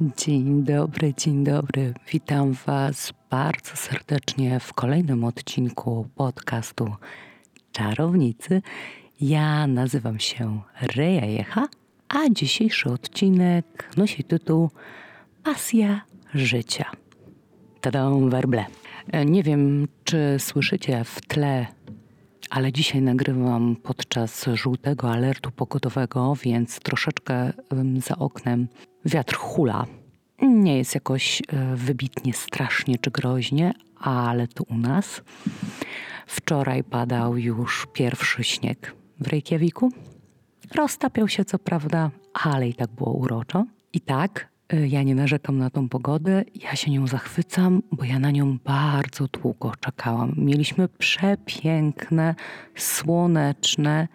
Dzień dobry, dzień dobry. Witam Was bardzo serdecznie w kolejnym odcinku podcastu Czarownicy. Ja nazywam się Reja Jecha, a dzisiejszy odcinek nosi tytuł Pasja życia. Tadą werble. Nie wiem, czy słyszycie w tle ale dzisiaj nagrywam podczas żółtego alertu pogodowego, więc troszeczkę za oknem wiatr hula. Nie jest jakoś e, wybitnie strasznie czy groźnie, ale tu u nas wczoraj padał już pierwszy śnieg w Reykjaviku. Roztapiał się co prawda, ale i tak było uroczo. I tak, ja nie narzekam na tą pogodę, ja się nią zachwycam, bo ja na nią bardzo długo czekałam. Mieliśmy przepiękne, słoneczne,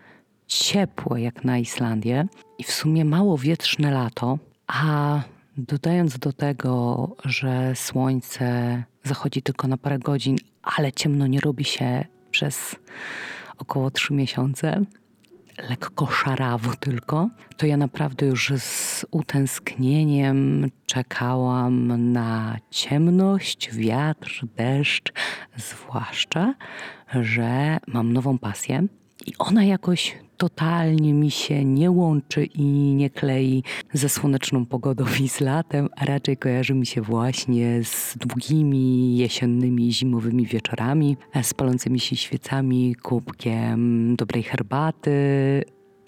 ciepłe jak na Islandię i w sumie mało wietrzne lato, a dodając do tego, że słońce zachodzi tylko na parę godzin, ale ciemno nie robi się przez około trzy miesiące, lekko szarawo tylko, to ja naprawdę już z utęsknieniem czekałam na ciemność, wiatr, deszcz, zwłaszcza, że mam nową pasję i ona jakoś totalnie mi się nie łączy i nie klei ze słoneczną pogodą i z latem, a raczej kojarzy mi się właśnie z długimi jesiennymi, zimowymi wieczorami, z palącymi się świecami, kubkiem dobrej herbaty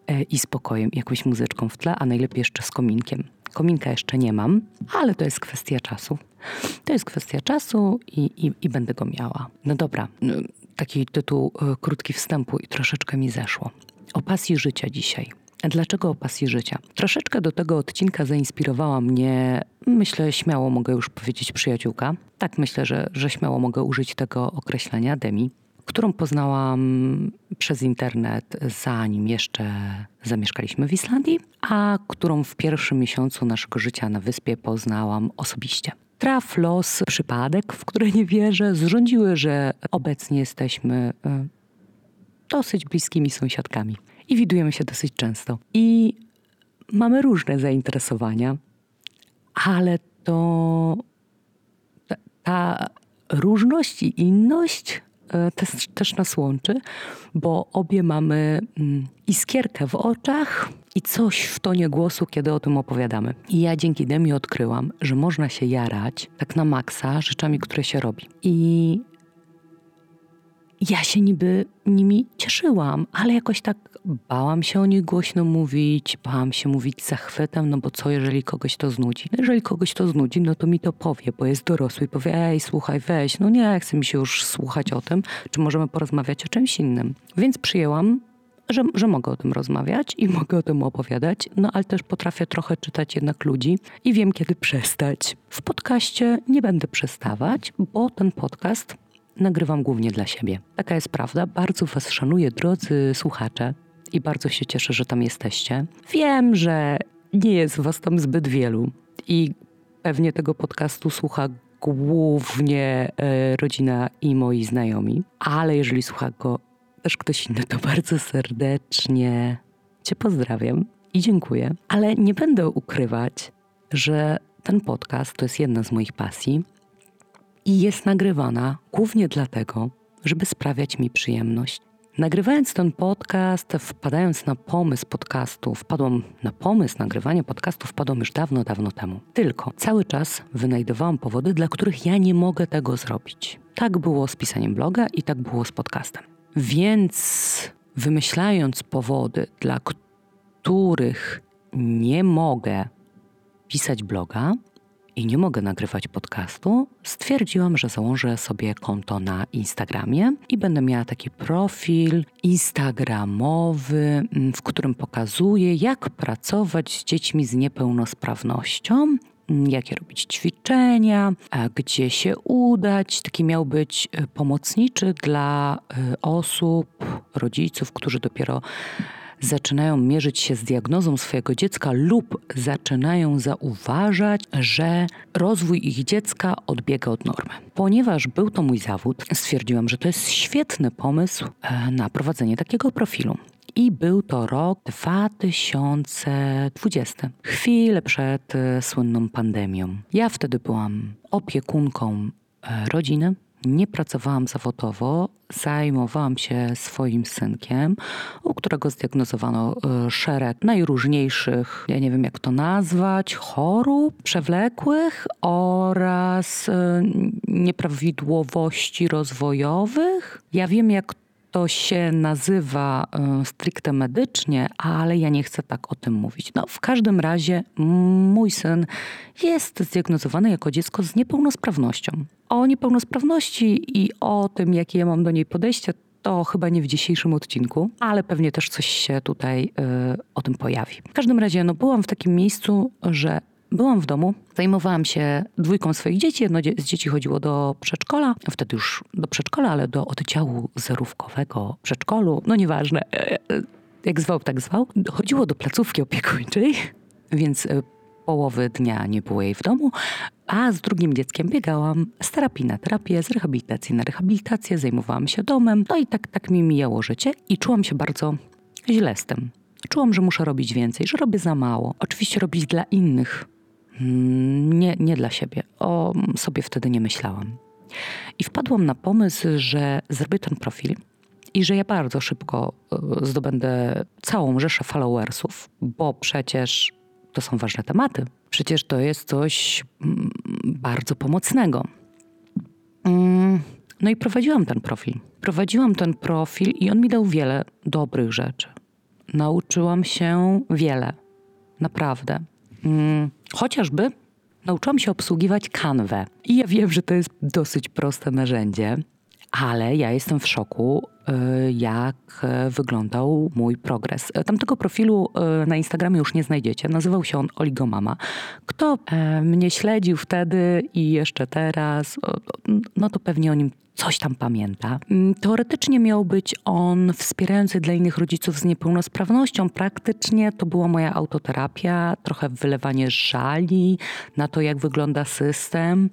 e, i spokojem, jakąś muzyczką w tle, a najlepiej jeszcze z kominkiem. Kominka jeszcze nie mam, ale to jest kwestia czasu. To jest kwestia czasu i, i, i będę go miała. No dobra, taki tytuł e, krótki wstępu i troszeczkę mi zeszło. O pasji życia dzisiaj. Dlaczego o pasji życia? Troszeczkę do tego odcinka zainspirowała mnie, myślę, śmiało mogę już powiedzieć przyjaciółka. Tak myślę, że, że śmiało mogę użyć tego określenia, Demi, którą poznałam przez internet, zanim jeszcze zamieszkaliśmy w Islandii, a którą w pierwszym miesiącu naszego życia na wyspie poznałam osobiście traf, los, przypadek, w które nie wierzę, zrządziły, że obecnie jesteśmy e, dosyć bliskimi sąsiadkami i widujemy się dosyć często. I mamy różne zainteresowania, ale to ta, ta różność i inność e, też, też nas łączy, bo obie mamy mm, iskierkę w oczach i coś w tonie głosu, kiedy o tym opowiadamy. I ja dzięki Demi odkryłam, że można się jarać tak na maksa rzeczami, które się robi. I ja się niby nimi cieszyłam, ale jakoś tak bałam się o nich głośno mówić, bałam się mówić zachwytem, no bo co jeżeli kogoś to znudzi? No jeżeli kogoś to znudzi, no to mi to powie, bo jest dorosły i powie, ej, słuchaj, weź, no nie, chcę mi się już słuchać o tym, czy możemy porozmawiać o czymś innym. Więc przyjęłam że, że mogę o tym rozmawiać i mogę o tym opowiadać, no ale też potrafię trochę czytać jednak ludzi i wiem, kiedy przestać. W podcaście nie będę przestawać, bo ten podcast nagrywam głównie dla siebie. Taka jest prawda. Bardzo Was szanuję, drodzy słuchacze, i bardzo się cieszę, że tam jesteście. Wiem, że nie jest Was tam zbyt wielu i pewnie tego podcastu słucha głównie e, rodzina i moi znajomi, ale jeżeli słucha go też ktoś inny, to bardzo serdecznie Cię pozdrawiam i dziękuję. Ale nie będę ukrywać, że ten podcast to jest jedna z moich pasji i jest nagrywana głównie dlatego, żeby sprawiać mi przyjemność. Nagrywając ten podcast, wpadając na pomysł podcastu, wpadłam na pomysł nagrywania podcastu, wpadłam już dawno, dawno temu. Tylko cały czas wynajdowałam powody, dla których ja nie mogę tego zrobić. Tak było z pisaniem bloga i tak było z podcastem. Więc wymyślając powody, dla których nie mogę pisać bloga i nie mogę nagrywać podcastu, stwierdziłam, że założę sobie konto na Instagramie i będę miała taki profil instagramowy, w którym pokazuję, jak pracować z dziećmi z niepełnosprawnością jakie robić ćwiczenia, gdzie się udać. Taki miał być e, pomocniczy dla e, osób, rodziców, którzy dopiero zaczynają mierzyć się z diagnozą swojego dziecka lub zaczynają zauważać, że rozwój ich dziecka odbiega od normy. Ponieważ był to mój zawód, stwierdziłam, że to jest świetny pomysł e, na prowadzenie takiego profilu. I był to rok 2020, chwilę przed e, słynną pandemią. Ja wtedy byłam opiekunką e, rodziny, nie pracowałam zawodowo, zajmowałam się swoim synkiem, u którego zdiagnozowano e, szereg najróżniejszych, ja nie wiem jak to nazwać, chorób przewlekłych oraz nieprawidłowości rozwojowych. Ja wiem, jak to się nazywa y, stricte medycznie, ale ja nie chcę tak o tym mówić. No, w każdym razie mój syn jest zdiagnozowany jako dziecko z niepełnosprawnością. O niepełnosprawności i o tym, jakie ja mam do niej podejście, to chyba nie w dzisiejszym odcinku, ale pewnie też coś się tutaj y, o tym pojawi. W każdym razie, no, byłam w takim miejscu, że Byłam w domu, zajmowałam się dwójką swoich dzieci. Jedno z dzieci chodziło do przedszkola, wtedy już do przedszkola, ale do oddziału zerówkowego przedszkolu, no nieważne, e, e, jak zwał, tak zwał. Chodziło do placówki opiekuńczej, więc e, połowy dnia nie było jej w domu, a z drugim dzieckiem biegałam z terapii na terapię, z rehabilitacji na rehabilitację, zajmowałam się domem, no i tak, tak mi mijało życie i czułam się bardzo źle z tym. Czułam, że muszę robić więcej, że robię za mało. Oczywiście robić dla innych, nie, nie dla siebie. O sobie wtedy nie myślałam. I wpadłam na pomysł, że zrobię ten profil i że ja bardzo szybko e, zdobędę całą rzeszę followersów, bo przecież to są ważne tematy. Przecież to jest coś mm, bardzo pomocnego. Mm, no i prowadziłam ten profil. Prowadziłam ten profil i on mi dał wiele dobrych rzeczy. Nauczyłam się wiele. Naprawdę. Mm, chociażby nauczyłam się obsługiwać kanwę. I ja wiem, że to jest dosyć proste narzędzie, ale ja jestem w szoku, y, jak wyglądał mój progres. Tamtego profilu y, na Instagramie już nie znajdziecie. Nazywał się on Oligomama. Kto e, mnie śledził wtedy i jeszcze teraz, no to pewnie o nim coś tam pamięta. Mm, teoretycznie miał być on wspierający dla innych rodziców z niepełnosprawnością. Praktycznie to była moja autoterapia, trochę wylewanie żali na to, jak wygląda system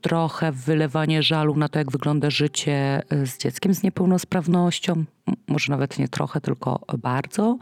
trochę wylewanie żalu na to, jak wygląda życie y, z dzieckiem z niepełnosprawnością. Może nawet nie trochę, tylko bardzo.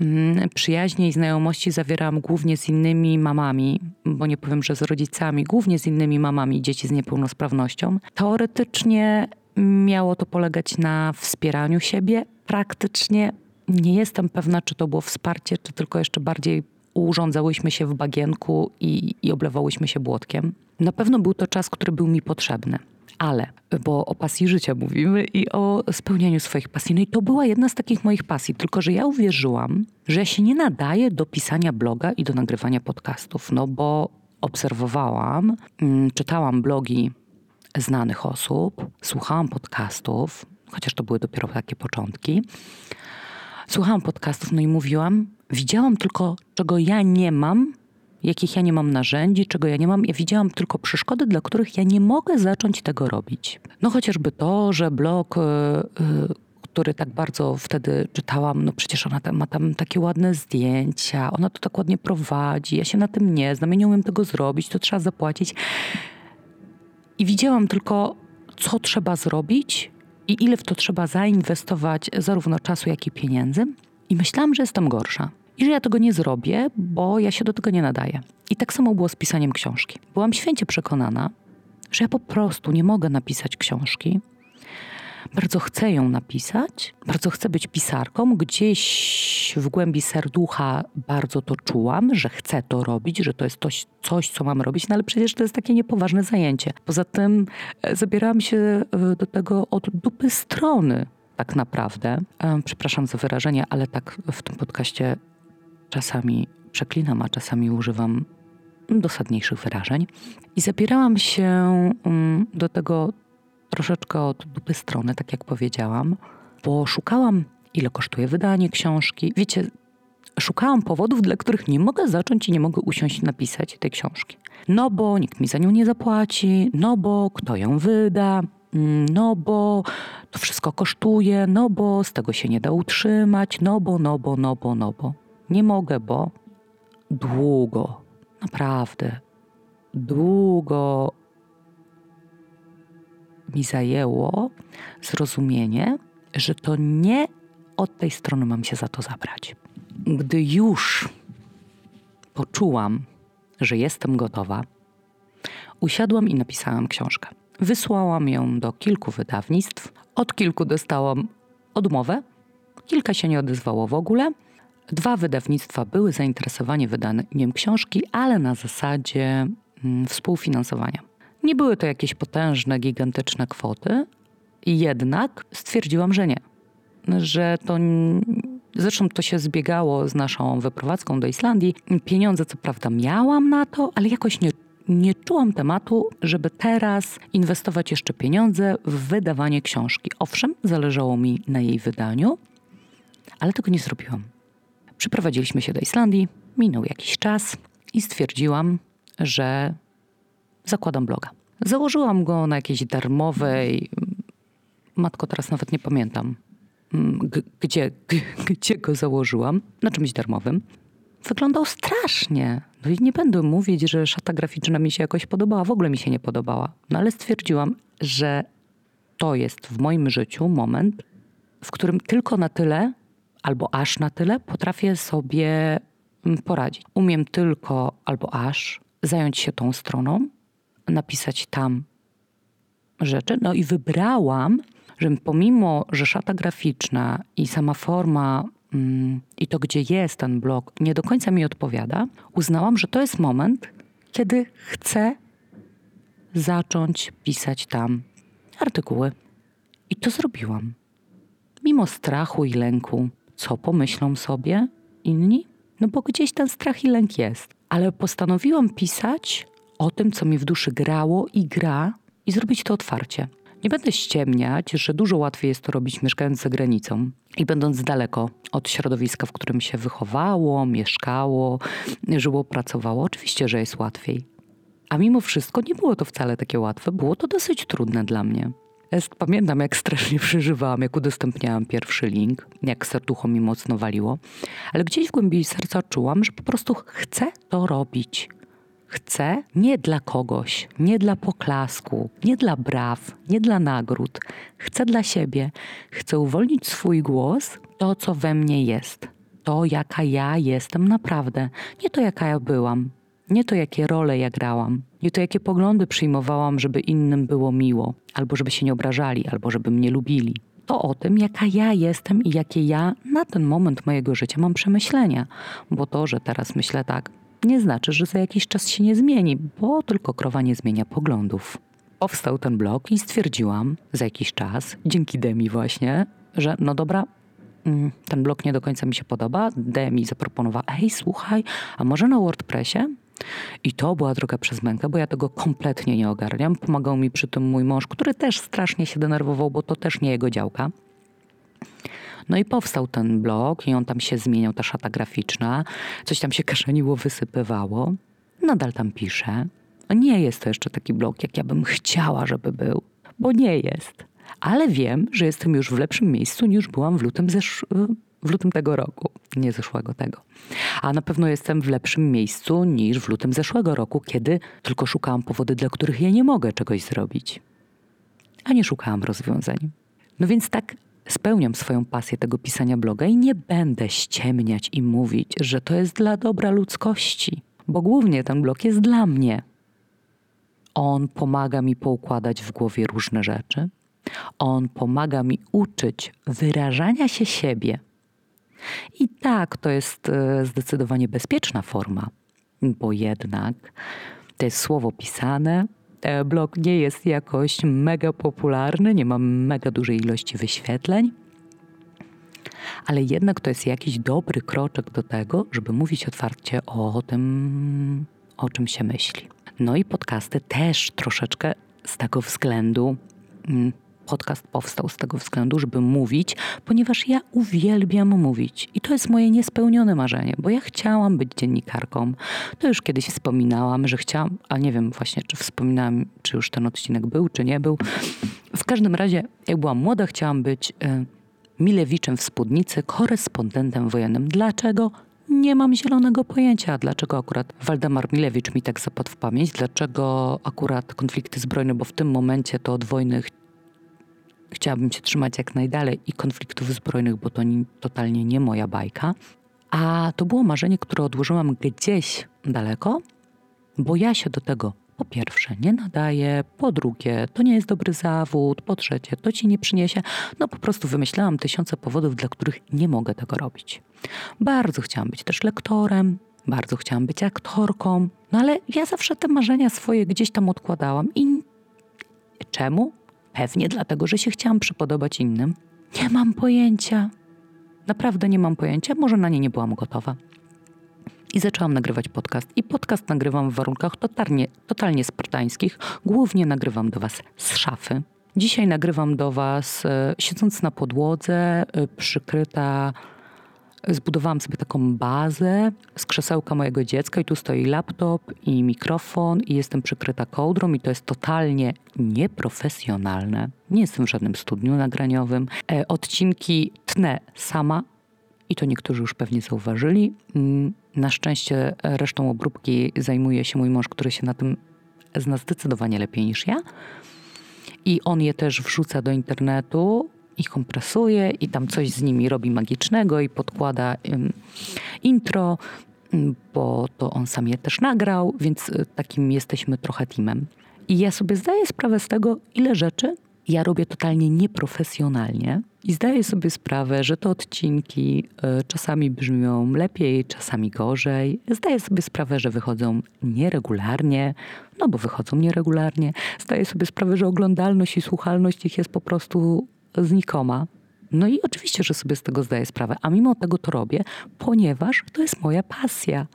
Mm, przyjaźnie i znajomości zawierałam głównie z innymi mamami, bo nie powiem, że z rodzicami, głównie z innymi mamami dzieci z niepełnosprawnością. Teoretycznie miało to polegać na wspieraniu siebie. Praktycznie nie jestem pewna, czy to było wsparcie, czy tylko jeszcze bardziej urządzałyśmy się w bagienku i, i oblewałyśmy się błotkiem. Na pewno był to czas, który był mi potrzebny ale, bo o pasji życia mówimy i o spełnianiu swoich pasji. No i to była jedna z takich moich pasji, tylko że ja uwierzyłam, że ja się nie nadaję do pisania bloga i do nagrywania podcastów, no bo obserwowałam, mm, czytałam blogi znanych osób, słuchałam podcastów, chociaż to były dopiero takie początki. Słuchałam podcastów, no i mówiłam, widziałam tylko, czego ja nie mam, jakich ja nie mam narzędzi, czego ja nie mam. Ja widziałam tylko przeszkody, dla których ja nie mogę zacząć tego robić. No chociażby to, że blog, yy, który tak bardzo wtedy czytałam, no przecież ona tam, ma tam takie ładne zdjęcia, ona to tak ładnie prowadzi, ja się na tym nie znam, ja nie umiem tego zrobić, to trzeba zapłacić. I widziałam tylko, co trzeba zrobić i ile w to trzeba zainwestować zarówno czasu, jak i pieniędzy. I myślałam, że jestem gorsza i że ja tego nie zrobię, bo ja się do tego nie nadaję. I tak samo było z pisaniem książki. Byłam święcie przekonana, że ja po prostu nie mogę napisać książki. Bardzo chcę ją napisać, bardzo chcę być pisarką. Gdzieś w głębi serducha bardzo to czułam, że chcę to robić, że to jest coś, coś co mam robić, no ale przecież to jest takie niepoważne zajęcie. Poza tym e, zabierałam się e, do tego od dupy strony tak naprawdę. E, przepraszam za wyrażenie, ale tak w tym podcaście czasami przeklinam, a czasami używam dosadniejszych wyrażeń. I zabierałam się mm, do tego troszeczkę od dupy strony, tak jak powiedziałam, bo szukałam, ile kosztuje wydanie książki. Wiecie, szukałam powodów, dla których nie mogę zacząć i nie mogę usiąść napisać tej książki. No bo nikt mi za nią nie zapłaci, no bo kto ją wyda, mm, no bo to wszystko kosztuje, no bo z tego się nie da utrzymać, no bo, no bo, no bo, no bo. Nie mogę, bo długo, naprawdę długo mi zajęło zrozumienie, że to nie od tej strony mam się za to zabrać. Gdy już poczułam, że jestem gotowa, usiadłam i napisałam książkę. Wysłałam ją do kilku wydawnictw. Od kilku dostałam odmowę. Kilka się nie odezwało w ogóle. Dwa wydawnictwa były zainteresowane wydaniem książki, ale na zasadzie mm, współfinansowania. Nie były to jakieś potężne, gigantyczne kwoty, jednak stwierdziłam, że nie. Że to. Zresztą to się zbiegało z naszą wyprowadzką do Islandii. Pieniądze, co prawda, miałam na to, ale jakoś nie nie czułam tematu, żeby teraz inwestować jeszcze pieniądze w wydawanie książki. Owszem, zależało mi na jej wydaniu, ale tego nie zrobiłam. Przyprowadziliśmy się do Islandii, minął jakiś czas i stwierdziłam, że zakładam bloga. Założyłam go na jakiejś darmowej, matko, teraz nawet nie pamiętam, gdzie, gdzie go założyłam, na czymś darmowym. Wyglądał strasznie. No i nie będę mówić, że szata graficzna mi się jakoś podobała, w ogóle mi się nie podobała. No ale stwierdziłam, że to jest w moim życiu moment, w którym tylko na tyle, albo aż na tyle, potrafię sobie mm, poradzić. Umiem tylko albo aż zająć się tą stroną, napisać tam rzeczy. No i wybrałam, że pomimo, że szata graficzna i sama forma mm, i to, gdzie jest ten blog, nie do końca mi odpowiada, uznałam, że to jest moment, kiedy chcę zacząć pisać tam artykuły. I to zrobiłam. Mimo strachu i lęku, co pomyślą sobie inni? No bo gdzieś ten strach i lęk jest. Ale postanowiłam pisać o tym, co mi w duszy grało i gra, i zrobić to otwarcie. Nie będę ściemniać, że dużo łatwiej jest to robić mieszkając za granicą i będąc daleko od środowiska, w którym się wychowało, mieszkało, żyło, pracowało. Oczywiście, że jest łatwiej. A mimo wszystko nie było to wcale takie łatwe, było to dosyć trudne dla mnie. Pamiętam, jak strasznie przeżywałam, jak udostępniałam pierwszy link, jak serducho mi mocno waliło, ale gdzieś w głębi serca czułam, że po prostu chcę to robić. Chcę nie dla kogoś, nie dla poklasku, nie dla braw, nie dla nagród. Chcę dla siebie. Chcę uwolnić swój głos, to co we mnie jest. To, jaka ja jestem naprawdę. Nie to, jaka ja byłam. Nie to, jakie role ja grałam. Nie to, jakie poglądy przyjmowałam, żeby innym było miło, albo żeby się nie obrażali, albo żeby mnie lubili to o tym, jaka ja jestem i jakie ja na ten moment mojego życia mam przemyślenia. Bo to, że teraz myślę tak, nie znaczy, że za jakiś czas się nie zmieni, bo tylko krowa nie zmienia poglądów. Powstał ten blog i stwierdziłam za jakiś czas, dzięki Demi właśnie, że no dobra, mm, ten blog nie do końca mi się podoba. Demi zaproponowała, hej, słuchaj, a może na WordPressie? I to była droga przez mękę, bo ja tego kompletnie nie ogarniam. Pomagał mi przy tym mój mąż, który też strasznie się denerwował, bo to też nie jego działka. No i powstał ten blog i on tam się zmieniał, ta szata graficzna. Coś tam się kaszeniło, wysypywało. Nadal tam piszę. Nie jest to jeszcze taki blog, jak ja bym chciała, żeby był, bo nie jest. Ale wiem, że jestem już w lepszym miejscu niż byłam w lutym, zesz- w lutym tego roku, nie zeszłego tego. A na pewno jestem w lepszym miejscu niż w lutym zeszłego roku, kiedy tylko szukałam powody, dla których ja nie mogę czegoś zrobić. A nie szukałam rozwiązań. No więc tak spełniam swoją pasję tego pisania bloga i nie będę ściemniać i mówić, że to jest dla dobra ludzkości, bo głównie ten blog jest dla mnie. On pomaga mi poukładać w głowie różne rzeczy. On pomaga mi uczyć wyrażania się siebie. I tak, to jest e, zdecydowanie bezpieczna forma, bo jednak to jest słowo pisane, E, blog nie jest jakoś mega popularny, nie ma mega dużej ilości wyświetleń, ale jednak to jest jakiś dobry kroczek do tego, żeby mówić otwarcie o tym, o czym się myśli. No i podcasty też troszeczkę z tego względu mm, podcast powstał z tego względu, żeby mówić, ponieważ ja uwielbiam mówić. I to jest moje niespełnione marzenie, bo ja chciałam być dziennikarką. To już kiedyś wspominałam, że chciałam, a nie wiem właśnie, czy wspominałam, czy już ten odcinek był, czy nie był. W każdym razie, jak byłam młoda, chciałam być y, Milewiczem w spódnicy, korespondentem wojennym. Dlaczego? Nie mam zielonego pojęcia, dlaczego akurat Waldemar Milewicz mi tak zapadł w pamięć, dlaczego akurat konflikty zbrojne, bo w tym momencie to od wojny chciałabym się trzymać jak najdalej i konfliktów zbrojnych, bo to nie, totalnie nie moja bajka. A to było marzenie, które odłożyłam gdzieś daleko, bo ja się do tego po pierwsze nie nadaję, po drugie to nie jest dobry zawód, po trzecie to ci nie przyniesie. No po prostu wymyślałam tysiące powodów, dla których nie mogę tego robić. Bardzo chciałam być też lektorem, bardzo chciałam być aktorką, no ale ja zawsze te marzenia swoje gdzieś tam odkładałam i czemu? Pewnie dlatego, że się chciałam przypodobać innym. Nie mam pojęcia. Naprawdę nie mam pojęcia, może na nie nie byłam gotowa. I zaczęłam nagrywać podcast. I podcast nagrywam w warunkach totalnie, totalnie spartańskich. Głównie nagrywam do Was z szafy. Dzisiaj nagrywam do Was e, siedząc na podłodze, e, przykryta Zbudowałam sobie taką bazę z krzesełka mojego dziecka i tu stoi laptop i mikrofon i jestem przykryta kołdrą i to jest totalnie nieprofesjonalne. Nie jestem w żadnym studniu nagraniowym. E, odcinki tnę sama i to niektórzy już pewnie zauważyli. Mm, na szczęście resztą obróbki zajmuje się mój mąż, który się na tym zna zdecydowanie lepiej niż ja. I on je też wrzuca do internetu kompresuje i tam coś z nimi robi magicznego i podkłada intro, bo to on sam je też nagrał, więc y, takim jesteśmy trochę teamem. I ja sobie zdaję sprawę z tego, ile rzeczy ja robię totalnie nieprofesjonalnie i zdaję sobie sprawę, że te odcinki y, czasami brzmią lepiej, czasami gorzej. Zdaję sobie sprawę, że wychodzą nieregularnie, no bo wychodzą nieregularnie. Zdaję sobie sprawę, że oglądalność i słuchalność ich jest po prostu znikoma. No i oczywiście, że sobie z tego zdaję sprawę, a mimo tego to robię, ponieważ to jest moja pasja,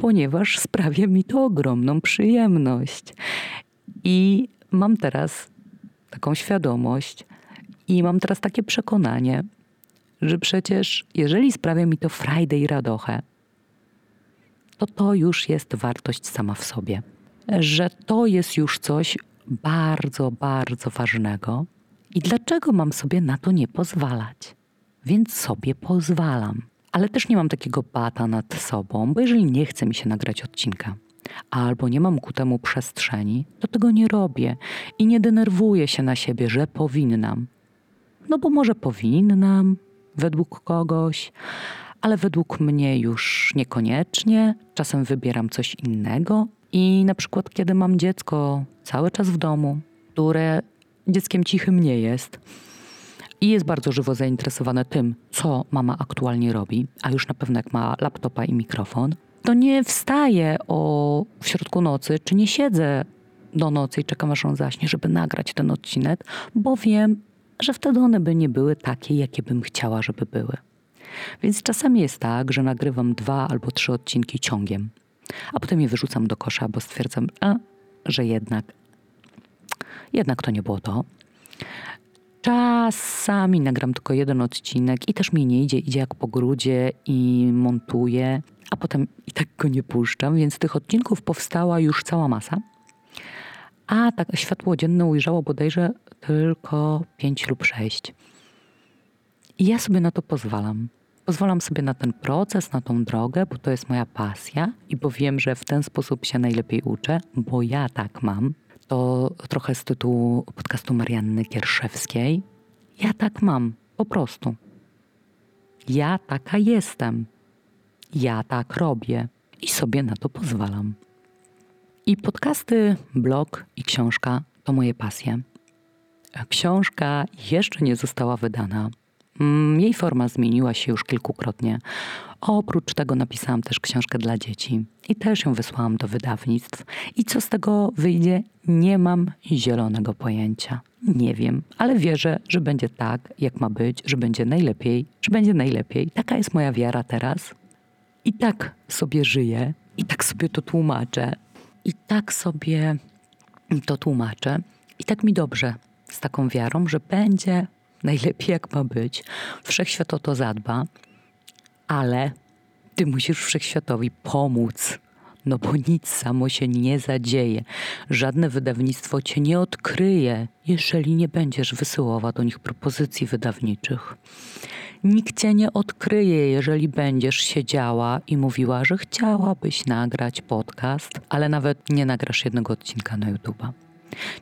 ponieważ sprawia mi to ogromną przyjemność. I mam teraz taką świadomość i mam teraz takie przekonanie, że przecież jeżeli sprawia mi to frajdę i radochę, to to już jest wartość sama w sobie. Że to jest już coś bardzo, bardzo ważnego, i dlaczego mam sobie na to nie pozwalać? Więc sobie pozwalam. Ale też nie mam takiego bata nad sobą, bo jeżeli nie chce mi się nagrać odcinka, albo nie mam ku temu przestrzeni, to tego nie robię i nie denerwuję się na siebie, że powinnam. No bo może powinnam według kogoś, ale według mnie już niekoniecznie. Czasem wybieram coś innego. I na przykład, kiedy mam dziecko cały czas w domu, które dzieckiem cichym nie jest i jest bardzo żywo zainteresowane tym, co mama aktualnie robi, a już na pewno jak ma laptopa i mikrofon, to nie wstaję o, w środku nocy, czy nie siedzę do nocy i czekam aż on zaśnie, żeby nagrać ten odcinek, bo wiem, że wtedy one by nie były takie, jakie bym chciała, żeby były. Więc czasami jest tak, że nagrywam dwa albo trzy odcinki ciągiem, a potem je wyrzucam do kosza, bo stwierdzam, a, że jednak jednak to nie było to. Czasami nagram tylko jeden odcinek i też mi nie idzie, idzie jak po grudzie i montuję, a potem i tak go nie puszczam, więc tych odcinków powstała już cała masa. A tak światło dzienne ujrzało bodajże tylko pięć lub sześć. I ja sobie na to pozwalam. Pozwalam sobie na ten proces, na tą drogę, bo to jest moja pasja i bo wiem, że w ten sposób się najlepiej uczę, bo ja tak mam to trochę z tytułu podcastu Marianny Kierszewskiej. Ja tak mam, po prostu. Ja taka jestem. Ja tak robię i sobie na to pozwalam. I podcasty, blog i książka to moje pasje. Książka jeszcze nie została wydana. Mm, jej forma zmieniła się już kilkukrotnie. Oprócz tego napisałam też książkę dla dzieci i też ją wysłałam do wydawnictw. I co z tego wyjdzie, nie mam zielonego pojęcia. Nie wiem, ale wierzę, że będzie tak, jak ma być, że będzie najlepiej, że będzie najlepiej. Taka jest moja wiara teraz. I tak sobie żyję, i tak sobie to tłumaczę, i tak sobie to tłumaczę, i tak mi dobrze z taką wiarą, że będzie najlepiej jak ma być. Wszechświat o to zadba, ale ty musisz wszechświatowi pomóc. No bo nic samo się nie zadzieje. Żadne wydawnictwo cię nie odkryje, jeżeli nie będziesz wysyłała do nich propozycji wydawniczych. Nikt cię nie odkryje, jeżeli będziesz siedziała i mówiła, że chciałabyś nagrać podcast, ale nawet nie nagrasz jednego odcinka na YouTube'a.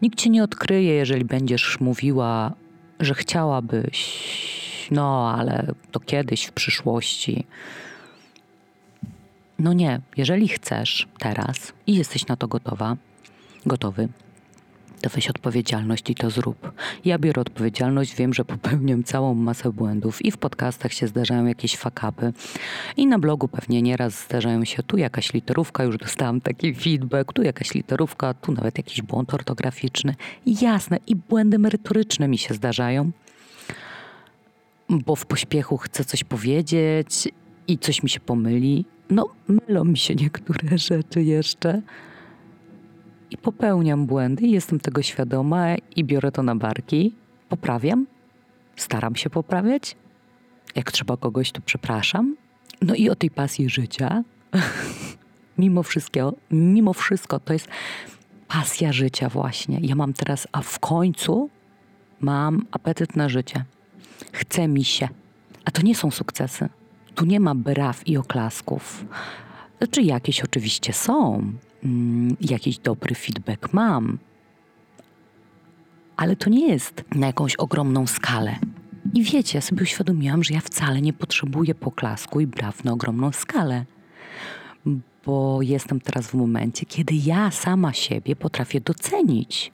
Nikt cię nie odkryje, jeżeli będziesz mówiła że chciałabyś, no ale to kiedyś w przyszłości. No nie, jeżeli chcesz teraz i jesteś na to gotowa, gotowy, to weź odpowiedzialność i to zrób. Ja biorę odpowiedzialność, wiem, że popełniam całą masę błędów i w podcastach się zdarzają jakieś fakapy i na blogu pewnie nieraz zdarzają się tu jakaś literówka, już dostałam taki feedback, tu jakaś literówka, tu nawet jakiś błąd ortograficzny. Jasne, i błędy merytoryczne mi się zdarzają, bo w pośpiechu chcę coś powiedzieć i coś mi się pomyli. No, mylą mi się niektóre rzeczy jeszcze i popełniam błędy, jestem tego świadoma i biorę to na barki. Poprawiam, staram się poprawiać. Jak trzeba kogoś, to przepraszam. No i o tej pasji życia, mimo wszystkiego, mimo wszystko, to jest pasja życia właśnie. Ja mam teraz, a w końcu mam apetyt na życie. Chce mi się. A to nie są sukcesy. Tu nie ma braw i oklasków. Znaczy jakieś oczywiście są, mm, jakiś dobry feedback mam, ale to nie jest na jakąś ogromną skalę. I wiecie, ja sobie uświadomiłam, że ja wcale nie potrzebuję poklasku i braw na ogromną skalę, bo jestem teraz w momencie, kiedy ja sama siebie potrafię docenić.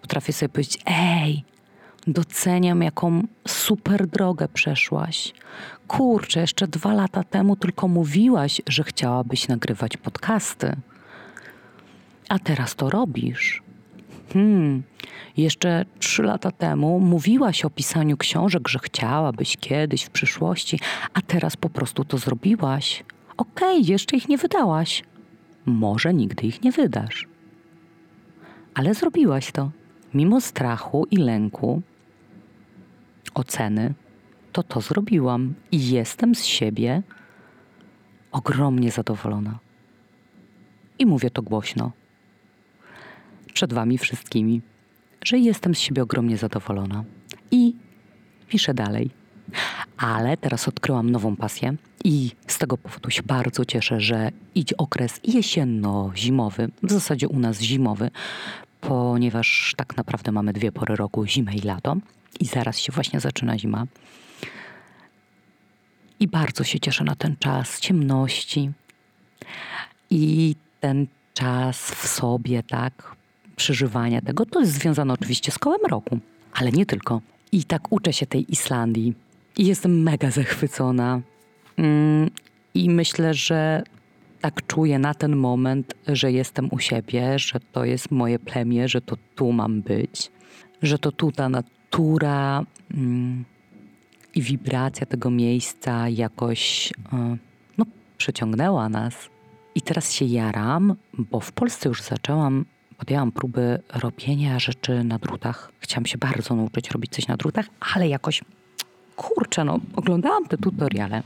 Potrafię sobie powiedzieć: Ej, doceniam, jaką super drogę przeszłaś. Kurczę, jeszcze dwa lata temu tylko mówiłaś, że chciałabyś nagrywać podcasty. A teraz to robisz. Hmm, jeszcze trzy lata temu mówiłaś o pisaniu książek, że chciałabyś kiedyś w przyszłości, a teraz po prostu to zrobiłaś. Okej, okay, jeszcze ich nie wydałaś. Może nigdy ich nie wydasz. Ale zrobiłaś to. Mimo strachu i lęku, oceny, to to zrobiłam i jestem z siebie ogromnie zadowolona. I mówię to głośno. Przed Wami wszystkimi, że jestem z siebie ogromnie zadowolona. I piszę dalej. Ale teraz odkryłam nową pasję i z tego powodu się bardzo cieszę, że idzie okres jesienno-zimowy, w zasadzie u nas zimowy, ponieważ tak naprawdę mamy dwie pory roku, zimę i lato i zaraz się właśnie zaczyna zima. I bardzo się cieszę na ten czas ciemności i ten czas w sobie, tak, przeżywania tego. To jest związane oczywiście z kołem roku, ale nie tylko. I tak uczę się tej Islandii i jestem mega zachwycona. Mm, I myślę, że tak czuję na ten moment, że jestem u siebie, że to jest moje plemię, że to tu mam być, że to tu ta natura mm, i wibracja tego miejsca jakoś e, no, przeciągnęła nas. I teraz się jaram, bo w Polsce już zaczęłam, podjęłam próby robienia rzeczy na drutach. Chciałam się bardzo nauczyć robić coś na drutach, ale jakoś kurczę, no, oglądałam te tutoriale.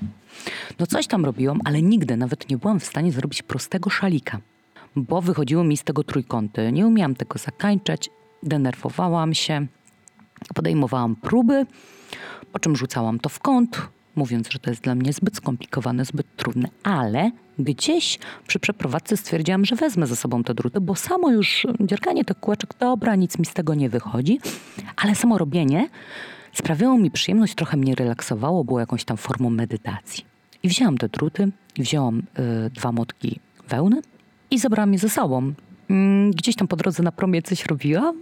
No coś tam robiłam, ale nigdy nawet nie byłam w stanie zrobić prostego szalika, bo wychodziło mi z tego trójkąty. Nie umiałam tego zakańczać, denerwowałam się, podejmowałam próby, po czym rzucałam to w kąt, mówiąc, że to jest dla mnie zbyt skomplikowane, zbyt trudne, ale gdzieś przy przeprowadzce stwierdziłam, że wezmę ze sobą te druty, bo samo już dzierganie tych kółeczek, dobra, nic mi z tego nie wychodzi, ale samo robienie sprawiało mi przyjemność, trochę mnie relaksowało, było jakąś tam formą medytacji. I wzięłam te druty, i wzięłam y, dwa motki wełny i zabrałam je ze sobą. Mm, gdzieś tam po drodze na promie coś robiłam,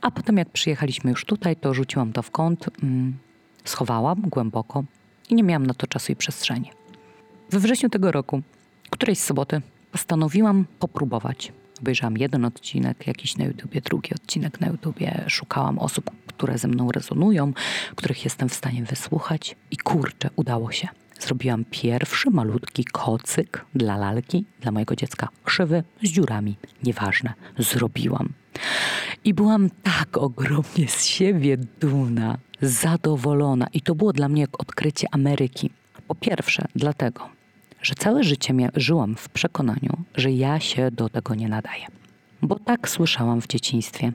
a potem jak przyjechaliśmy już tutaj, to rzuciłam to w kąt, mm, schowałam głęboko i nie miałam na to czasu i przestrzeni. We wrześniu tego roku, którejś soboty, postanowiłam popróbować. Obejrzałam jeden odcinek jakiś na YouTubie, drugi odcinek na YouTubie. Szukałam osób, które ze mną rezonują, których jestem w stanie wysłuchać i kurczę, udało się. Zrobiłam pierwszy malutki kocyk dla lalki, dla mojego dziecka. Krzywy z dziurami. Nieważne. Zrobiłam. I byłam tak ogromnie z siebie dumna, zadowolona. I to było dla mnie jak odkrycie Ameryki. Po pierwsze, dlatego, że całe życie żyłam w przekonaniu, że ja się do tego nie nadaję. Bo tak słyszałam w dzieciństwie,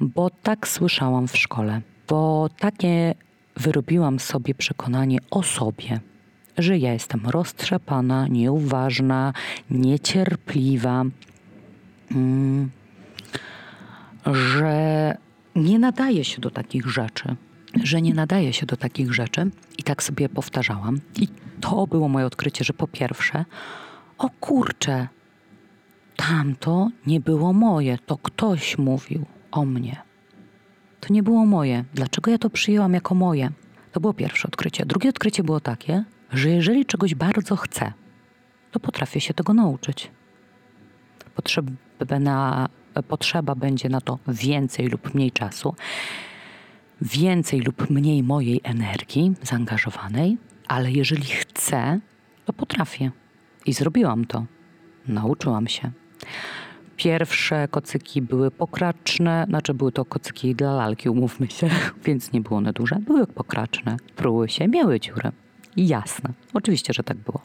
bo tak słyszałam w szkole, bo takie wyrobiłam sobie przekonanie o sobie, że ja jestem roztrzepana, nieuważna, niecierpliwa, mm, że nie nadaje się do takich rzeczy. Że nie nadaje się do takich rzeczy. I tak sobie powtarzałam. I to było moje odkrycie, że po pierwsze, o kurczę, tamto nie było moje, to ktoś mówił o mnie. Nie było moje. Dlaczego ja to przyjęłam jako moje? To było pierwsze odkrycie. Drugie odkrycie było takie, że jeżeli czegoś bardzo chcę, to potrafię się tego nauczyć. Potrzeba, potrzeba będzie na to więcej lub mniej czasu, więcej lub mniej mojej energii zaangażowanej, ale jeżeli chcę, to potrafię. I zrobiłam to. Nauczyłam się. Pierwsze kocyki były pokraczne, znaczy były to kocyki dla lalki, umówmy się, więc nie było one duże. Były pokraczne, pruły się, miały dziurę. Jasne, oczywiście, że tak było.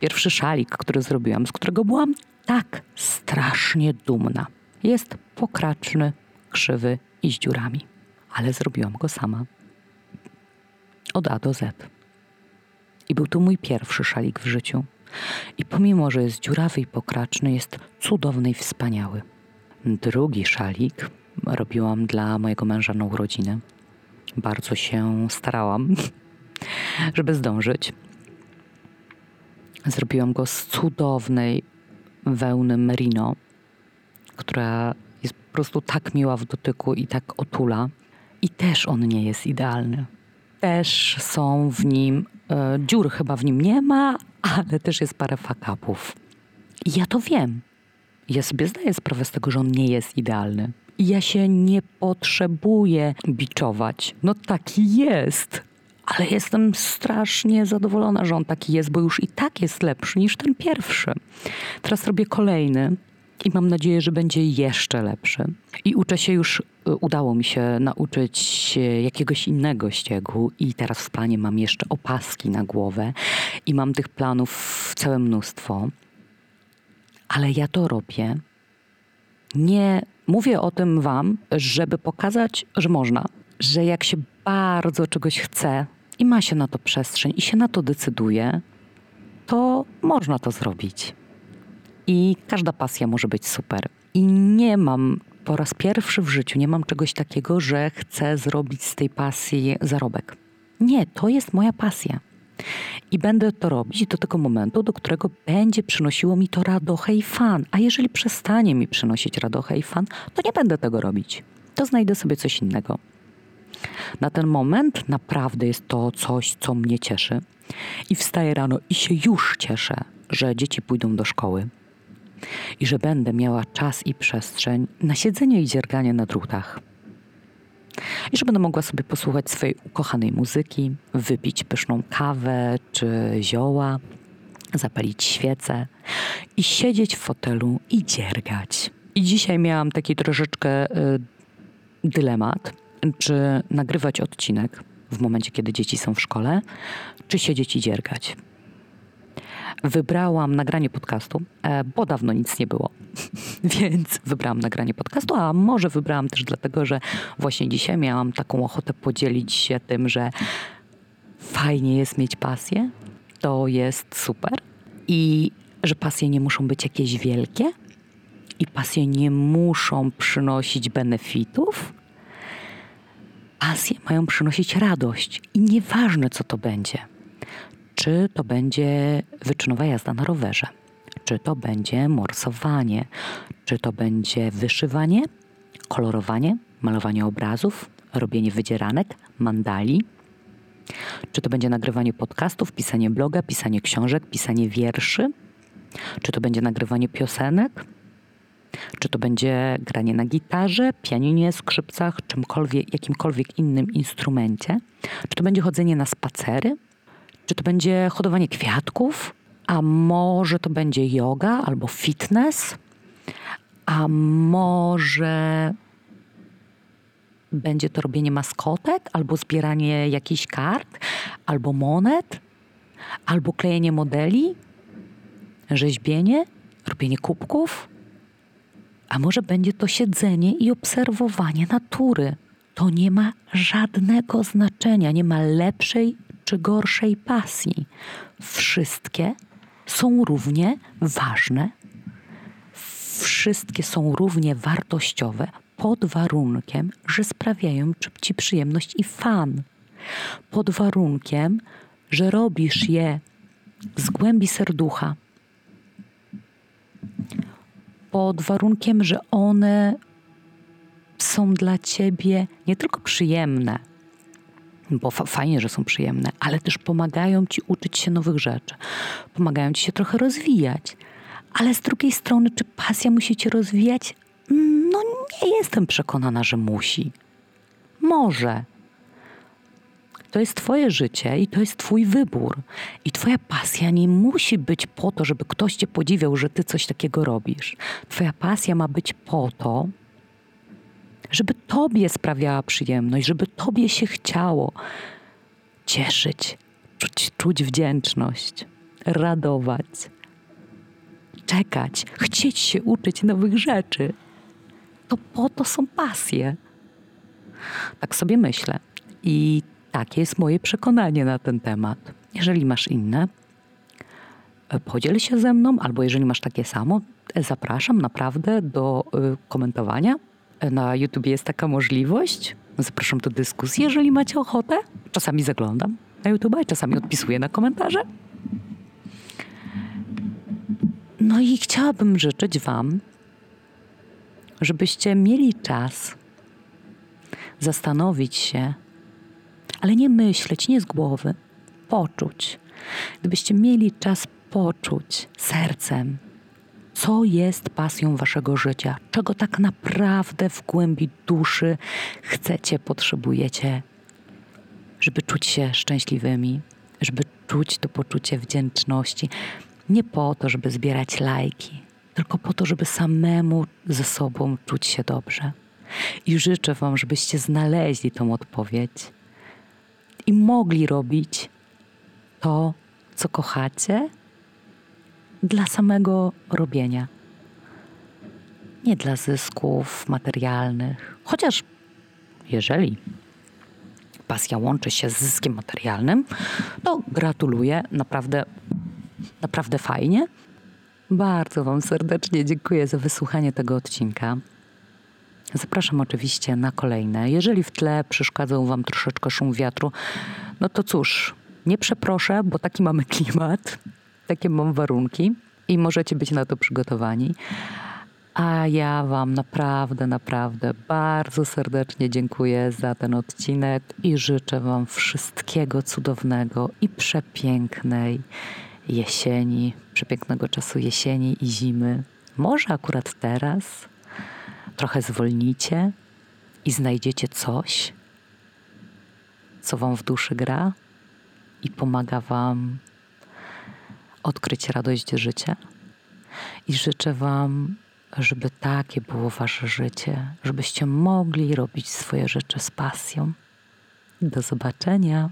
Pierwszy szalik, który zrobiłam, z którego byłam tak strasznie dumna, jest pokraczny, krzywy i z dziurami. Ale zrobiłam go sama. Od A do Z. I był to mój pierwszy szalik w życiu. I pomimo, że jest dziurawy i pokraczny, jest cudowny i wspaniały. Drugi szalik robiłam dla mojego męża na urodziny. Bardzo się starałam, żeby zdążyć. Zrobiłam go z cudownej wełny merino, która jest po prostu tak miła w dotyku i tak otula. I też on nie jest idealny. Też są w nim, dziur chyba w nim nie ma, ale też jest parę fakapów. Ja to wiem. Ja sobie zdaję sprawę z tego, że on nie jest idealny. I ja się nie potrzebuję biczować. No taki jest. Ale jestem strasznie zadowolona, że on taki jest, bo już i tak jest lepszy niż ten pierwszy. Teraz robię kolejny i mam nadzieję, że będzie jeszcze lepszy. I uczę się już, y, udało mi się nauczyć jakiegoś innego ściegu, i teraz w planie mam jeszcze opaski na głowę, i mam tych planów całe mnóstwo. Ale ja to robię. Nie mówię o tym Wam, żeby pokazać, że można, że jak się bardzo czegoś chce i ma się na to przestrzeń i się na to decyduje, to można to zrobić i każda pasja może być super. I nie mam po raz pierwszy w życiu, nie mam czegoś takiego, że chcę zrobić z tej pasji zarobek. Nie, to jest moja pasja. I będę to robić do tego momentu, do którego będzie przynosiło mi to radochę i fan. A jeżeli przestanie mi przynosić radochę i fan, to nie będę tego robić. To znajdę sobie coś innego. Na ten moment naprawdę jest to coś, co mnie cieszy. I wstaję rano i się już cieszę, że dzieci pójdą do szkoły, i że będę miała czas i przestrzeń na siedzenie i dzierganie na drutach. I że będę mogła sobie posłuchać swojej ukochanej muzyki, wypić pyszną kawę czy zioła, zapalić świecę i siedzieć w fotelu i dziergać. I dzisiaj miałam taki troszeczkę y, dylemat, czy nagrywać odcinek w momencie, kiedy dzieci są w szkole, czy siedzieć i dziergać wybrałam nagranie podcastu, e, bo dawno nic nie było. Więc wybrałam nagranie podcastu, a może wybrałam też dlatego, że właśnie dzisiaj miałam taką ochotę podzielić się tym, że fajnie jest mieć pasję, to jest super i że pasje nie muszą być jakieś wielkie i pasje nie muszą przynosić benefitów. Pasje mają przynosić radość i nieważne co to będzie czy to będzie wyczynowa jazda na rowerze, czy to będzie morsowanie, czy to będzie wyszywanie, kolorowanie, malowanie obrazów, robienie wydzieranek, mandali, czy to będzie nagrywanie podcastów, pisanie bloga, pisanie książek, pisanie wierszy, czy to będzie nagrywanie piosenek, czy to będzie granie na gitarze, pianinie, skrzypcach, czymkolwiek, jakimkolwiek innym instrumencie, czy to będzie chodzenie na spacery, czy to będzie hodowanie kwiatków, a może to będzie yoga albo fitness, a może będzie to robienie maskotek, albo zbieranie jakichś kart, albo monet, albo klejenie modeli, rzeźbienie, robienie kubków. A może będzie to siedzenie i obserwowanie natury. To nie ma żadnego znaczenia, nie ma lepszej czy gorszej pasji. Wszystkie są równie ważne, wszystkie są równie wartościowe, pod warunkiem, że sprawiają ci przyjemność i fan. Pod warunkiem, że robisz je z głębi serducha. Pod warunkiem, że one są dla ciebie nie tylko przyjemne, bo fajnie, że są przyjemne, ale też pomagają ci uczyć się nowych rzeczy, pomagają ci się trochę rozwijać. Ale z drugiej strony, czy pasja musi cię rozwijać? No, nie jestem przekonana, że musi. Może. To jest Twoje życie i to jest Twój wybór. I Twoja pasja nie musi być po to, żeby ktoś Cię podziwiał, że Ty coś takiego robisz. Twoja pasja ma być po to, żeby Tobie sprawiała przyjemność, żeby Tobie się chciało cieszyć, czuć, czuć wdzięczność, radować, czekać, chcieć się uczyć nowych rzeczy. To po to są pasje. Tak sobie myślę. I takie jest moje przekonanie na ten temat. Jeżeli masz inne, podziel się ze mną, albo jeżeli masz takie samo, zapraszam naprawdę do y, komentowania na YouTube jest taka możliwość. Zapraszam do dyskusji, jeżeli macie ochotę. Czasami zaglądam na YouTube, czasami odpisuję na komentarze. No i chciałabym życzyć Wam, żebyście mieli czas zastanowić się, ale nie myśleć, nie z głowy, poczuć. Gdybyście mieli czas poczuć sercem, co jest pasją waszego życia, czego tak naprawdę w głębi duszy chcecie, potrzebujecie, żeby czuć się szczęśliwymi, żeby czuć to poczucie wdzięczności. Nie po to, żeby zbierać lajki, tylko po to, żeby samemu ze sobą czuć się dobrze. I życzę Wam, żebyście znaleźli tą odpowiedź i mogli robić to, co kochacie, dla samego robienia. Nie dla zysków materialnych. Chociaż jeżeli pasja łączy się z zyskiem materialnym, to gratuluję, naprawdę, naprawdę fajnie. Bardzo Wam serdecznie dziękuję za wysłuchanie tego odcinka. Zapraszam oczywiście na kolejne. Jeżeli w tle przeszkadzał Wam troszeczkę szum wiatru, no to cóż, nie przeproszę, bo taki mamy klimat takie mam warunki i możecie być na to przygotowani. A ja Wam naprawdę, naprawdę bardzo serdecznie dziękuję za ten odcinek i życzę Wam wszystkiego cudownego i przepięknej jesieni, przepięknego czasu jesieni i zimy. Może akurat teraz trochę zwolnicie i znajdziecie coś, co Wam w duszy gra i pomaga Wam odkryć radość życia. I życzę Wam, żeby takie było Wasze życie, żebyście mogli robić swoje rzeczy z pasją. Do zobaczenia.